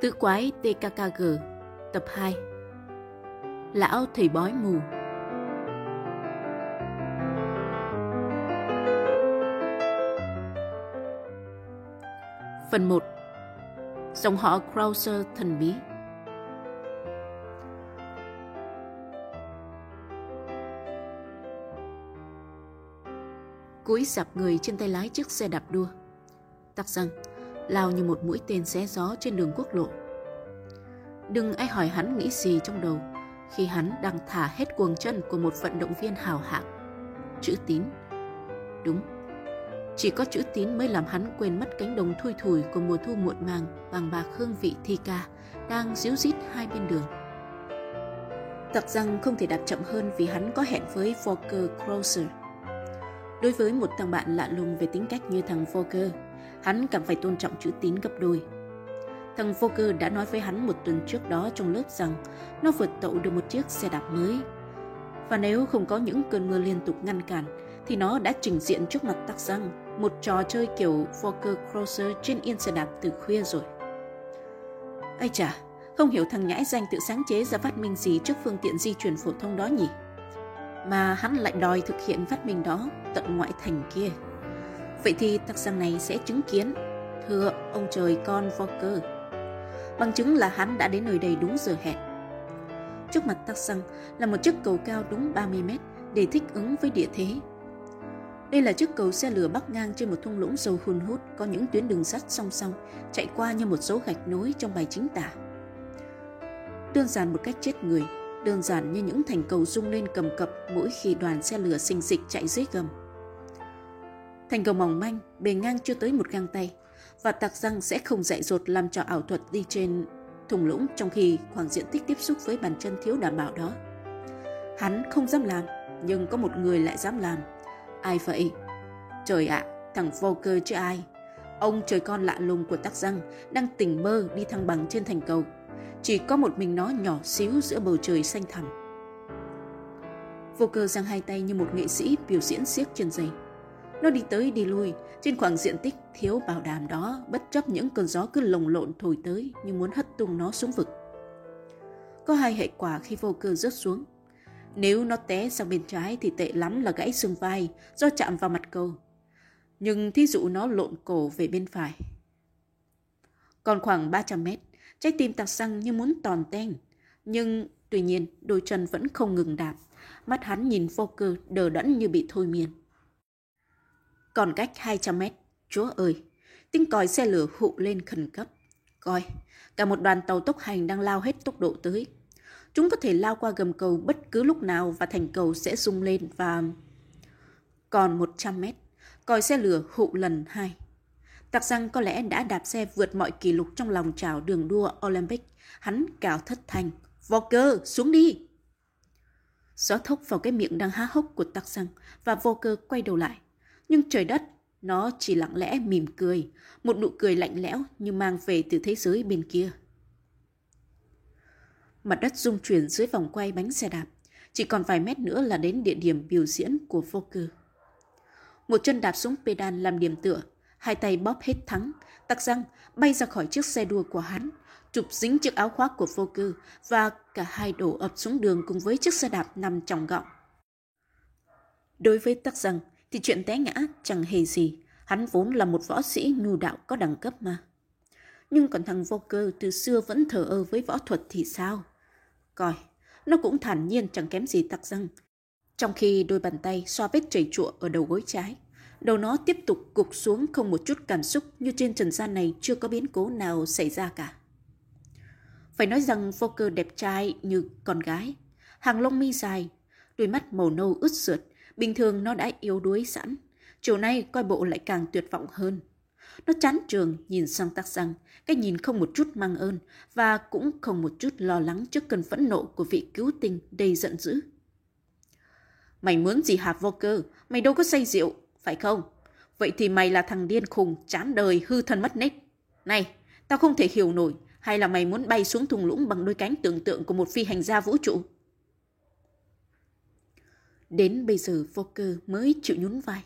Tứ quái TKKG Tập 2 Lão thầy bói mù. Phần 1 Dòng họ Krauser thần bí. Cúi dạp người trên tay lái chiếc xe đạp đua. Tắc răng lao như một mũi tên xé gió trên đường quốc lộ. Đừng ai hỏi hắn nghĩ gì trong đầu khi hắn đang thả hết cuồng chân của một vận động viên hào hạng. Chữ tín. Đúng, chỉ có chữ tín mới làm hắn quên mất cánh đồng thui thủi của mùa thu muộn màng bằng bạc hương vị thi ca đang díu dít hai bên đường. Tặc rằng không thể đạp chậm hơn vì hắn có hẹn với Volker Closer. Đối với một thằng bạn lạ lùng về tính cách như thằng Volker, hắn càng phải tôn trọng chữ tín gấp đôi. Thằng Volker đã nói với hắn một tuần trước đó trong lớp rằng nó vượt tậu được một chiếc xe đạp mới. Và nếu không có những cơn mưa liên tục ngăn cản, thì nó đã trình diện trước mặt tắc răng một trò chơi kiểu Walker Crosser trên yên xe đạp từ khuya rồi. Ây chà, không hiểu thằng nhãi danh tự sáng chế ra phát minh gì trước phương tiện di chuyển phổ thông đó nhỉ? Mà hắn lại đòi thực hiện phát minh đó tận ngoại thành kia. Vậy thì tặc rằng này sẽ chứng kiến Thưa ông trời con Volker Bằng chứng là hắn đã đến nơi đây đúng giờ hẹn Trước mặt tắc xăng là một chiếc cầu cao đúng 30 mét để thích ứng với địa thế. Đây là chiếc cầu xe lửa bắc ngang trên một thung lũng sâu hun hút có những tuyến đường sắt song song chạy qua như một dấu gạch nối trong bài chính tả. Đơn giản một cách chết người, đơn giản như những thành cầu rung lên cầm cập mỗi khi đoàn xe lửa sinh xịch chạy dưới gầm. Thành cầu mỏng manh, bề ngang chưa tới một găng tay, và tạc răng sẽ không dạy dột làm trò ảo thuật đi trên thùng lũng trong khi khoảng diện tích tiếp xúc với bàn chân thiếu đảm bảo đó. Hắn không dám làm, nhưng có một người lại dám làm. Ai vậy? Trời ạ, à, thằng vô cơ chứ ai. Ông trời con lạ lùng của tắc răng đang tỉnh mơ đi thăng bằng trên thành cầu. Chỉ có một mình nó nhỏ xíu giữa bầu trời xanh thẳm. Vô cơ giang hai tay như một nghệ sĩ biểu diễn siếc chân dây. Nó đi tới đi lui trên khoảng diện tích thiếu bảo đảm đó bất chấp những cơn gió cứ lồng lộn thổi tới như muốn hất tung nó xuống vực. Có hai hệ quả khi vô cơ rớt xuống. Nếu nó té sang bên trái thì tệ lắm là gãy xương vai do chạm vào mặt cầu. Nhưng thí dụ nó lộn cổ về bên phải. Còn khoảng 300 mét, trái tim tạc xăng như muốn tòn ten. Nhưng tuy nhiên đôi chân vẫn không ngừng đạp. Mắt hắn nhìn vô cơ đờ đẫn như bị thôi miên. Còn cách 200 mét, chúa ơi, tiếng còi xe lửa hụ lên khẩn cấp. Coi, cả một đoàn tàu tốc hành đang lao hết tốc độ tới. Chúng có thể lao qua gầm cầu bất cứ lúc nào và thành cầu sẽ rung lên và... Còn 100 mét, còi xe lửa hụ lần hai. Tặc răng có lẽ đã đạp xe vượt mọi kỷ lục trong lòng trào đường đua Olympic. Hắn cào thất thanh. Walker, cơ, xuống đi! Gió thốc vào cái miệng đang há hốc của tặc răng và vô cơ quay đầu lại. Nhưng trời đất, nó chỉ lặng lẽ mỉm cười, một nụ cười lạnh lẽo như mang về từ thế giới bên kia. Mặt đất rung chuyển dưới vòng quay bánh xe đạp, chỉ còn vài mét nữa là đến địa điểm biểu diễn của vô cư. Một chân đạp xuống pedal làm điểm tựa, hai tay bóp hết thắng, tắc răng bay ra khỏi chiếc xe đua của hắn, chụp dính chiếc áo khoác của vô cư và cả hai đổ ập xuống đường cùng với chiếc xe đạp nằm trong gọng. Đối với tắc răng, thì chuyện té ngã chẳng hề gì. Hắn vốn là một võ sĩ nhu đạo có đẳng cấp mà. Nhưng còn thằng vô cơ từ xưa vẫn thờ ơ với võ thuật thì sao? Coi, nó cũng thản nhiên chẳng kém gì tặc răng. Trong khi đôi bàn tay xoa vết chảy trụa ở đầu gối trái, đầu nó tiếp tục gục xuống không một chút cảm xúc như trên trần gian này chưa có biến cố nào xảy ra cả. Phải nói rằng vô cơ đẹp trai như con gái, hàng lông mi dài, đôi mắt màu nâu ướt sượt, Bình thường nó đã yếu đuối sẵn, chiều nay coi bộ lại càng tuyệt vọng hơn. Nó chán trường nhìn sang tắc rằng, cái nhìn không một chút mang ơn và cũng không một chút lo lắng trước cơn phẫn nộ của vị cứu tinh đầy giận dữ. Mày muốn gì hạt vô cơ? Mày đâu có say rượu, phải không? Vậy thì mày là thằng điên khùng, chán đời, hư thân mất nết. Này, tao không thể hiểu nổi, hay là mày muốn bay xuống thùng lũng bằng đôi cánh tưởng tượng của một phi hành gia vũ trụ? Đến bây giờ vô mới chịu nhún vai.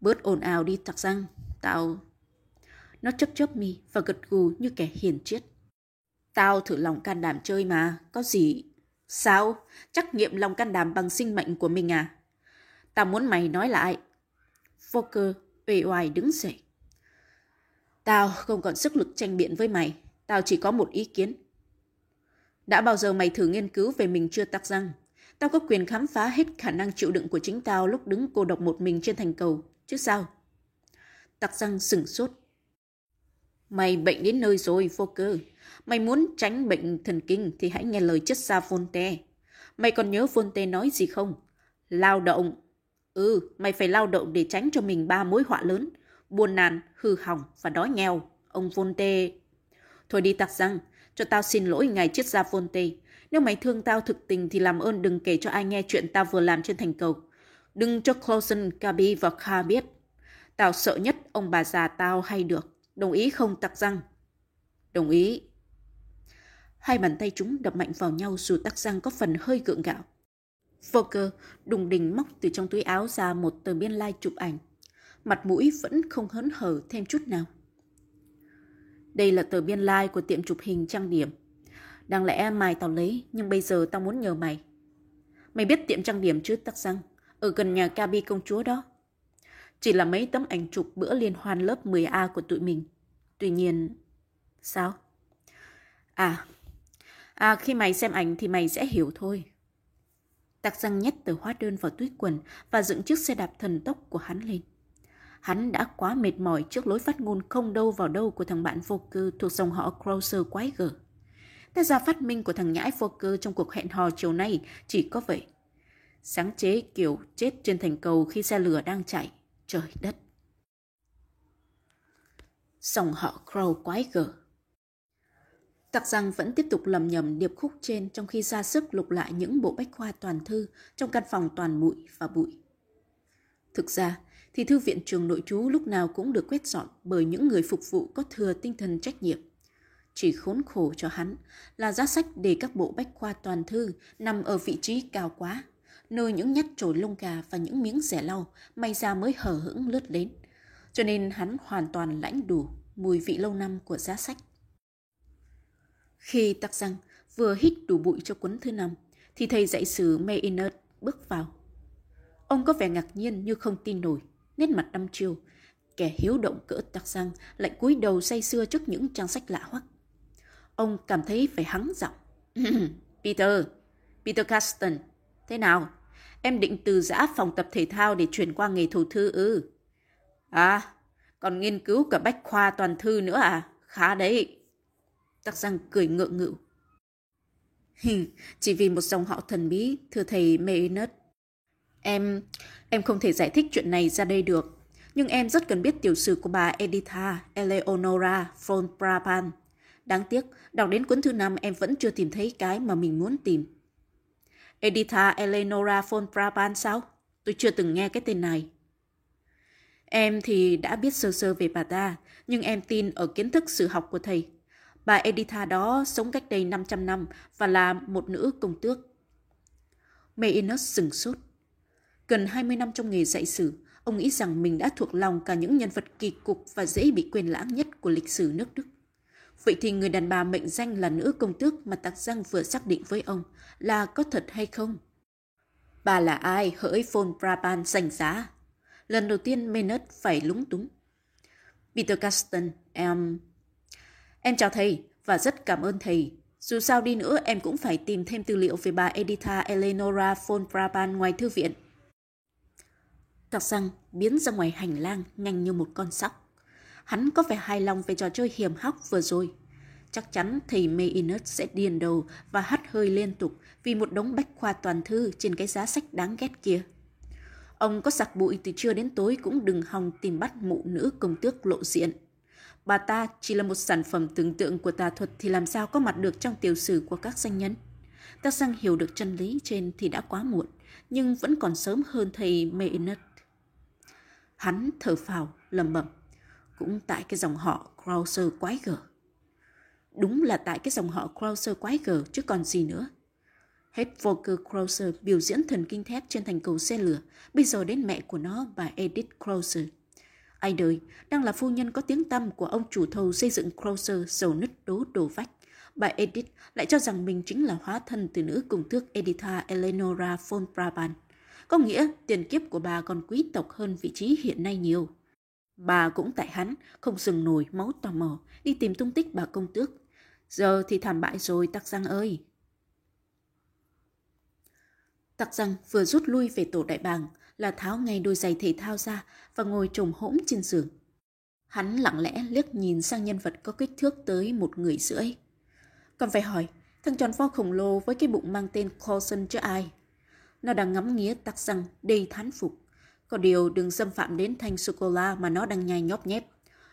Bớt ồn ào đi tặc răng, tao... Nó chấp chấp mi và gật gù như kẻ hiền triết. Tao thử lòng can đảm chơi mà, có gì? Sao? Trắc nghiệm lòng can đảm bằng sinh mệnh của mình à? Tao muốn mày nói lại. Fokker uể oải đứng dậy. Tao không còn sức lực tranh biện với mày. Tao chỉ có một ý kiến. Đã bao giờ mày thử nghiên cứu về mình chưa tắc răng? Tao có quyền khám phá hết khả năng chịu đựng của chính tao lúc đứng cô độc một mình trên thành cầu, chứ sao? tặc răng sừng sốt. Mày bệnh đến nơi rồi, vô cơ Mày muốn tránh bệnh thần kinh thì hãy nghe lời chất xa Volte. Mày còn nhớ volte nói gì không? Lao động. Ừ, mày phải lao động để tránh cho mình ba mối họa lớn. Buồn nàn, hư hỏng và đói nghèo. Ông volte Thôi đi tặc răng, cho tao xin lỗi ngài triết gia volte nếu mày thương tao thực tình thì làm ơn đừng kể cho ai nghe chuyện tao vừa làm trên thành cầu. Đừng cho Clausen, Gabi và Kha biết. Tao sợ nhất ông bà già tao hay được. Đồng ý không tặc răng? Đồng ý. Hai bàn tay chúng đập mạnh vào nhau dù tắc răng có phần hơi gượng gạo. Volker đùng đình móc từ trong túi áo ra một tờ biên lai like chụp ảnh. Mặt mũi vẫn không hớn hở thêm chút nào. Đây là tờ biên lai like của tiệm chụp hình trang điểm. Đáng lẽ mai tao lấy, nhưng bây giờ tao muốn nhờ mày. Mày biết tiệm trang điểm chứ tắc răng, ở gần nhà kabi công chúa đó. Chỉ là mấy tấm ảnh chụp bữa liên hoan lớp 10A của tụi mình. Tuy nhiên... Sao? À, À khi mày xem ảnh thì mày sẽ hiểu thôi. Tạc răng nhét tờ hóa đơn vào túi quần và dựng chiếc xe đạp thần tốc của hắn lên. Hắn đã quá mệt mỏi trước lối phát ngôn không đâu vào đâu của thằng bạn vô cư thuộc dòng họ Crowser quái gở. Thế ra phát minh của thằng nhãi vô cơ trong cuộc hẹn hò chiều nay chỉ có vậy. Sáng chế kiểu chết trên thành cầu khi xe lửa đang chạy. Trời đất! Dòng họ Crow quái gở Tặc rằng vẫn tiếp tục lầm nhầm điệp khúc trên trong khi ra sức lục lại những bộ bách khoa toàn thư trong căn phòng toàn bụi và bụi. Thực ra, thì thư viện trường nội trú lúc nào cũng được quét dọn bởi những người phục vụ có thừa tinh thần trách nhiệm. Chỉ khốn khổ cho hắn là giá sách để các bộ bách khoa toàn thư nằm ở vị trí cao quá, nơi những nhát trồi lông gà và những miếng rẻ lau may ra mới hở hững lướt đến. Cho nên hắn hoàn toàn lãnh đủ mùi vị lâu năm của giá sách. Khi tắc răng vừa hít đủ bụi cho cuốn thứ năm, thì thầy dạy sử Maynard bước vào. Ông có vẻ ngạc nhiên như không tin nổi, nét mặt đăm chiêu. Kẻ hiếu động cỡ tạc răng lại cúi đầu say sưa trước những trang sách lạ hoắc. Ông cảm thấy phải hắng giọng. Peter, Peter Caston, thế nào? Em định từ giã phòng tập thể thao để chuyển qua nghề thủ thư ư? À, còn nghiên cứu cả bách khoa toàn thư nữa à? Khá đấy. Tắc răng cười ngượng ngự. Chỉ vì một dòng họ thần bí, thưa thầy Maynard. Em, em không thể giải thích chuyện này ra đây được. Nhưng em rất cần biết tiểu sử của bà Editha Eleonora von Brabant. Đáng tiếc, đọc đến cuốn thứ năm em vẫn chưa tìm thấy cái mà mình muốn tìm. Editha Eleonora von Brabant sao? Tôi chưa từng nghe cái tên này. Em thì đã biết sơ sơ về bà ta, nhưng em tin ở kiến thức sử học của thầy. Bà Editha đó sống cách đây 500 năm và là một nữ công tước. Maynard sừng sốt. Gần 20 năm trong nghề dạy sử, ông nghĩ rằng mình đã thuộc lòng cả những nhân vật kỳ cục và dễ bị quên lãng nhất của lịch sử nước Đức. Vậy thì người đàn bà mệnh danh là nữ công tước mà Tạc Giang vừa xác định với ông là có thật hay không? Bà là ai hỡi von Brabant danh giá? Lần đầu tiên Maynard phải lúng túng. Peter Caston, em... Em chào thầy và rất cảm ơn thầy. Dù sao đi nữa em cũng phải tìm thêm tư liệu về bà Editha Eleonora von Brabant ngoài thư viện. Tạc răng biến ra ngoài hành lang nhanh như một con sóc. Hắn có vẻ hài lòng về trò chơi hiểm hóc vừa rồi. Chắc chắn thầy Maynard sẽ điền đầu và hắt hơi liên tục vì một đống bách khoa toàn thư trên cái giá sách đáng ghét kia. Ông có sặc bụi từ trưa đến tối cũng đừng hòng tìm bắt mụ nữ công tước lộ diện. Bà ta chỉ là một sản phẩm tưởng tượng của tà thuật thì làm sao có mặt được trong tiểu sử của các danh nhân. Ta sang hiểu được chân lý trên thì đã quá muộn, nhưng vẫn còn sớm hơn thầy Maynard. Hắn thở phào, lầm bẩm. Cũng tại cái dòng họ Krauser quái gở. Đúng là tại cái dòng họ Krauser quái gở chứ còn gì nữa. Hết Volker Krauser biểu diễn thần kinh thép trên thành cầu xe lửa, bây giờ đến mẹ của nó, bà Edith Krauser. Ai đời, đang là phu nhân có tiếng tăm của ông chủ thầu xây dựng Krauser giàu nứt đố đổ vách, bà Edith lại cho rằng mình chính là hóa thân từ nữ cùng thước Editha Eleonora von Brabant. Có nghĩa tiền kiếp của bà còn quý tộc hơn vị trí hiện nay nhiều. Bà cũng tại hắn, không dừng nổi máu tò mò, đi tìm tung tích bà công tước. Giờ thì thảm bại rồi, tắc răng ơi. Tắc răng vừa rút lui về tổ đại bàng, là tháo ngay đôi giày thể thao ra và ngồi trồm hỗn trên giường. Hắn lặng lẽ liếc nhìn sang nhân vật có kích thước tới một người rưỡi. Còn phải hỏi, thằng tròn vo khổng lồ với cái bụng mang tên Coulson chứ ai? Nó đang ngắm nghía tắc răng đầy thán phục. Có điều đừng xâm phạm đến thanh sô-cô-la mà nó đang nhai nhóp nhép.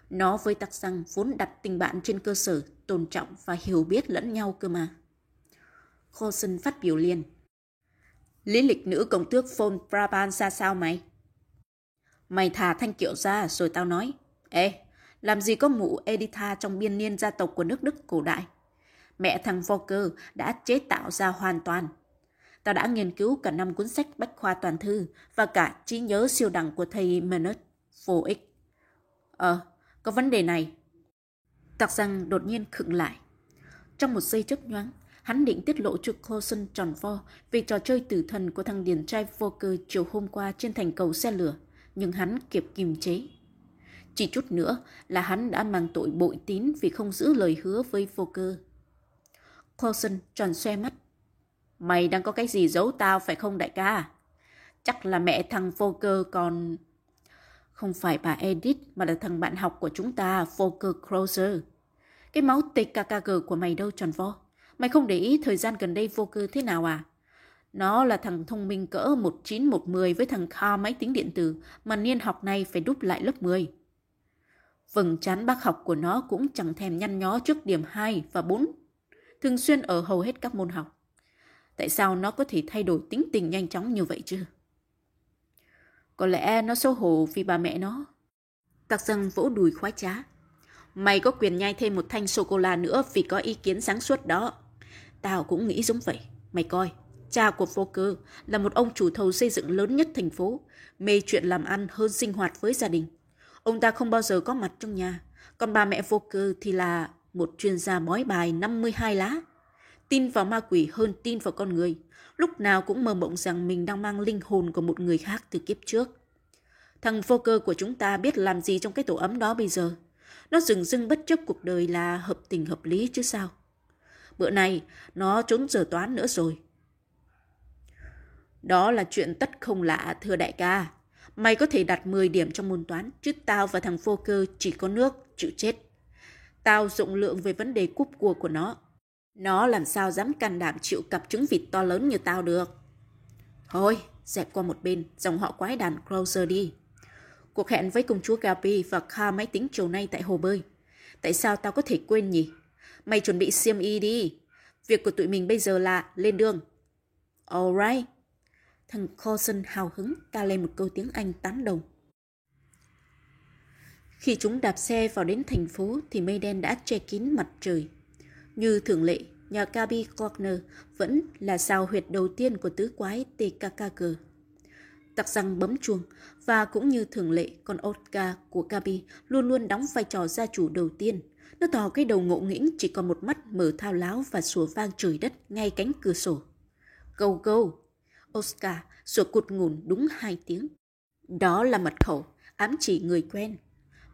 Nó với tắc răng vốn đặt tình bạn trên cơ sở tôn trọng và hiểu biết lẫn nhau cơ mà. Coulson phát biểu liền. Lý lịch nữ công tước Von Brabant ra sao mày? Mày thả thanh kiệu ra rồi tao nói. Ê, làm gì có mụ Editha trong biên niên gia tộc của nước Đức cổ đại? Mẹ thằng Volker đã chế tạo ra hoàn toàn ta đã nghiên cứu cả năm cuốn sách bách khoa toàn thư và cả trí nhớ siêu đẳng của thầy Menard vô ích. Ờ, có vấn đề này. Tạc rằng đột nhiên khựng lại. Trong một giây chớp nhoáng, hắn định tiết lộ cho Coulson tròn vo về trò chơi tử thần của thằng điển trai Volker chiều hôm qua trên thành cầu xe lửa, nhưng hắn kịp kiềm chế. Chỉ chút nữa là hắn đã mang tội bội tín vì không giữ lời hứa với Volker. Coulson tròn xoe mắt. Mày đang có cái gì giấu tao phải không đại ca? Chắc là mẹ thằng Volker còn... Không phải bà Edith mà là thằng bạn học của chúng ta, Volker Crozer. Cái máu TKKG của mày đâu tròn vo. Mày không để ý thời gian gần đây Volker thế nào à? Nó là thằng thông minh cỡ 1910 với thằng Kha máy tính điện tử mà niên học này phải đúp lại lớp 10. Vầng chán bác học của nó cũng chẳng thèm nhăn nhó trước điểm 2 và 4, thường xuyên ở hầu hết các môn học. Tại sao nó có thể thay đổi tính tình nhanh chóng như vậy chứ? Có lẽ nó xấu hổ vì bà mẹ nó. Tạc dân vỗ đùi khoái trá. Mày có quyền nhai thêm một thanh sô-cô-la nữa vì có ý kiến sáng suốt đó. Tao cũng nghĩ giống vậy. Mày coi, cha của Fokker là một ông chủ thầu xây dựng lớn nhất thành phố, mê chuyện làm ăn hơn sinh hoạt với gia đình. Ông ta không bao giờ có mặt trong nhà, còn bà mẹ Fokker thì là một chuyên gia bói bài 52 lá. Tin vào ma quỷ hơn tin vào con người, lúc nào cũng mơ mộng rằng mình đang mang linh hồn của một người khác từ kiếp trước. Thằng Fokker của chúng ta biết làm gì trong cái tổ ấm đó bây giờ. Nó dừng dưng bất chấp cuộc đời là hợp tình hợp lý chứ sao. Bữa này, nó trốn giờ toán nữa rồi. Đó là chuyện tất không lạ, thưa đại ca. Mày có thể đạt 10 điểm trong môn toán, chứ tao và thằng vô cơ chỉ có nước, chịu chết. Tao rộng lượng về vấn đề cúp cua của nó. Nó làm sao dám can đảm chịu cặp trứng vịt to lớn như tao được. Thôi, dẹp qua một bên, dòng họ quái đàn Closer đi. Cuộc hẹn với công chúa Gabi và Kha máy tính chiều nay tại hồ bơi. Tại sao tao có thể quên nhỉ? Mày chuẩn bị xiêm y đi. Việc của tụi mình bây giờ là lên đường. Alright. Thằng Coulson hào hứng ca lên một câu tiếng Anh tán đồng. Khi chúng đạp xe vào đến thành phố thì mây đen đã che kín mặt trời. Như thường lệ, nhà Gabi Corner vẫn là sao huyệt đầu tiên của tứ quái TKKG. Tặc răng bấm chuông và cũng như thường lệ, con Oscar của Gabi luôn luôn đóng vai trò gia chủ đầu tiên. Nó thò cái đầu ngộ nghĩnh chỉ còn một mắt mở thao láo và sủa vang trời đất ngay cánh cửa sổ. Go go! Oscar sủa cụt ngủn đúng hai tiếng. Đó là mật khẩu, ám chỉ người quen.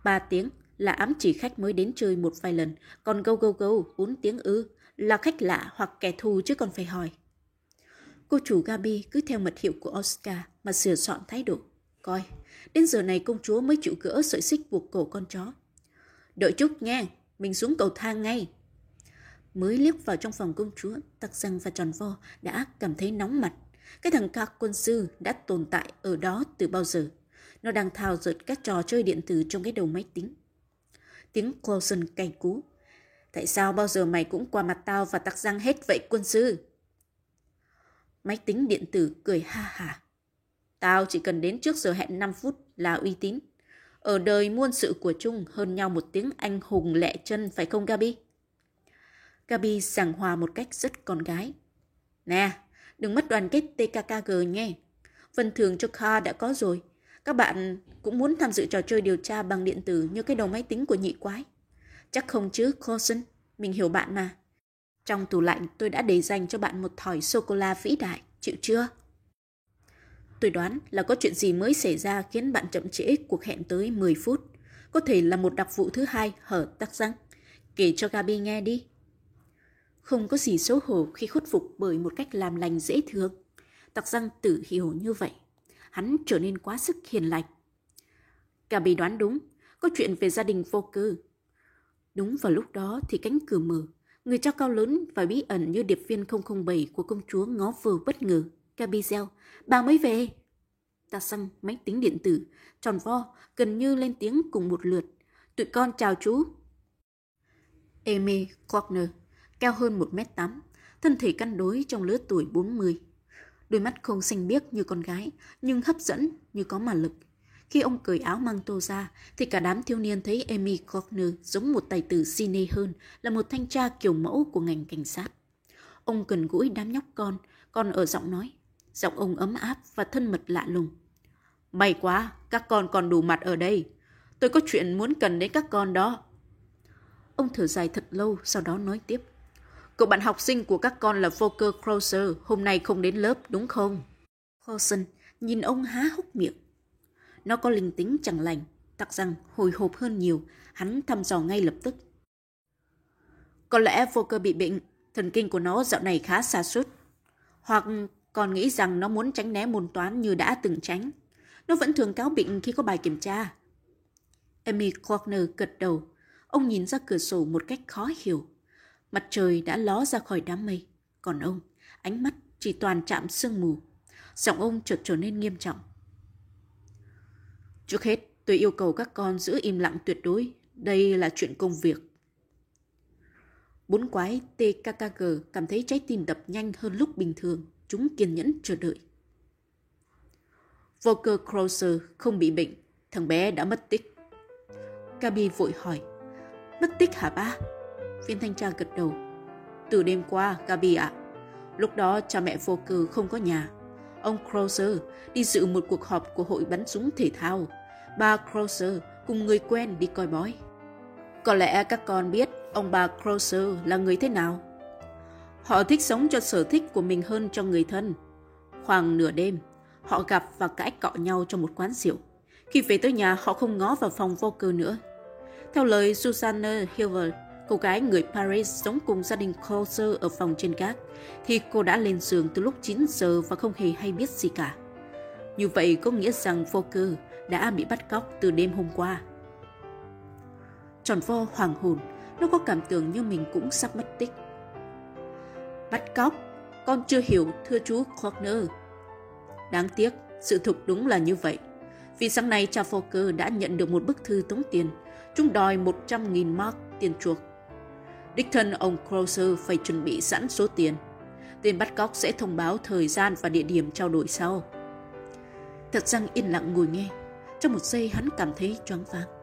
Ba tiếng là ám chỉ khách mới đến chơi một vài lần, còn go go go bốn tiếng ư là khách lạ hoặc kẻ thù chứ còn phải hỏi. Cô chủ Gabi cứ theo mật hiệu của Oscar mà sửa soạn thái độ. Coi, đến giờ này công chúa mới chịu gỡ sợi xích buộc cổ con chó. Đợi chút nghe, mình xuống cầu thang ngay. Mới liếc vào trong phòng công chúa, tặc răng và tròn vo đã cảm thấy nóng mặt. Cái thằng các quân sư đã tồn tại ở đó từ bao giờ. Nó đang thao dượt các trò chơi điện tử trong cái đầu máy tính. Tiếng Coulson cay cú. Tại sao bao giờ mày cũng qua mặt tao và tặc răng hết vậy quân sư? Máy tính điện tử cười ha hả. Tao chỉ cần đến trước giờ hẹn 5 phút là uy tín. Ở đời muôn sự của chung hơn nhau một tiếng anh hùng lẹ chân phải không Gabi? Gabi giảng hòa một cách rất con gái. Nè, đừng mất đoàn kết TKKG nhé. Phần thưởng cho Kha đã có rồi. Các bạn cũng muốn tham dự trò chơi điều tra bằng điện tử như cái đầu máy tính của nhị quái. Chắc không chứ, Coulson. Mình hiểu bạn mà. Trong tủ lạnh tôi đã để dành cho bạn một thỏi sô-cô-la vĩ đại, chịu chưa? Tôi đoán là có chuyện gì mới xảy ra khiến bạn chậm trễ cuộc hẹn tới 10 phút. Có thể là một đặc vụ thứ hai hở tắc răng. Kể cho Gabi nghe đi. Không có gì xấu hổ khi khuất phục bởi một cách làm lành dễ thương. Tặc răng tự hiểu như vậy. Hắn trở nên quá sức hiền lành. Gabi đoán đúng, có chuyện về gia đình vô cư. Đúng vào lúc đó thì cánh cửa mở. Người cho cao lớn và bí ẩn như điệp viên 007 của công chúa ngó vừa bất ngờ. Gabi reo, bà mới về. Ta xăng máy tính điện tử, tròn vo, gần như lên tiếng cùng một lượt. Tụi con chào chú. Amy Corner, cao hơn 1m8, thân thể cân đối trong lứa tuổi 40. Đôi mắt không xanh biếc như con gái, nhưng hấp dẫn như có mà lực. Khi ông cởi áo mang tô ra, thì cả đám thiếu niên thấy Amy Corner giống một tài tử cine hơn là một thanh tra kiểu mẫu của ngành cảnh sát. Ông gần gũi đám nhóc con, còn ở giọng nói. Giọng ông ấm áp và thân mật lạ lùng. May quá, các con còn đủ mặt ở đây. Tôi có chuyện muốn cần đến các con đó. Ông thở dài thật lâu, sau đó nói tiếp. Cậu bạn học sinh của các con là Volker Krauser, hôm nay không đến lớp, đúng không? Coulson nhìn ông há hốc miệng. Nó có linh tính chẳng lành, tặc rằng hồi hộp hơn nhiều, hắn thăm dò ngay lập tức. Có lẽ Volker bị bệnh, thần kinh của nó dạo này khá xa sút Hoặc còn nghĩ rằng nó muốn tránh né môn toán như đã từng tránh. Nó vẫn thường cáo bệnh khi có bài kiểm tra. Amy Corner gật đầu. Ông nhìn ra cửa sổ một cách khó hiểu. Mặt trời đã ló ra khỏi đám mây. Còn ông, ánh mắt chỉ toàn chạm sương mù. Giọng ông chợt trở nên nghiêm trọng. Trước hết, tôi yêu cầu các con giữ im lặng tuyệt đối. Đây là chuyện công việc. Bốn quái TKKG cảm thấy trái tim đập nhanh hơn lúc bình thường. Chúng kiên nhẫn chờ đợi. Volker Krauser không bị bệnh, thằng bé đã mất tích. Gabi vội hỏi, mất tích hả ba? Viên thanh tra gật đầu. Từ đêm qua, Gabi ạ. À, lúc đó cha mẹ Volker không có nhà. Ông Crozer đi dự một cuộc họp của hội bắn súng thể thao. Bà Crozer cùng người quen đi coi bói. Có lẽ các con biết ông bà Crozer là người thế nào. Họ thích sống cho sở thích của mình hơn cho người thân. Khoảng nửa đêm, Họ gặp và cãi cọ nhau trong một quán rượu. Khi về tới nhà, họ không ngó vào phòng vô cơ nữa. Theo lời Susanna Hilver, cô gái người Paris sống cùng gia đình Closer ở phòng trên gác, thì cô đã lên giường từ lúc 9 giờ và không hề hay biết gì cả. Như vậy có nghĩa rằng Volker đã bị bắt cóc từ đêm hôm qua. Tròn vo hoàng hồn, nó có cảm tưởng như mình cũng sắp mất tích. Bắt cóc? Con chưa hiểu, thưa chú Corner. Đáng tiếc, sự thực đúng là như vậy. Vì sáng nay cha Volker đã nhận được một bức thư tống tiền. Chúng đòi 100.000 mark tiền chuộc. Đích thân ông Closer phải chuẩn bị sẵn số tiền. Tên bắt cóc sẽ thông báo thời gian và địa điểm trao đổi sau. Thật rằng yên lặng ngồi nghe. Trong một giây hắn cảm thấy choáng váng.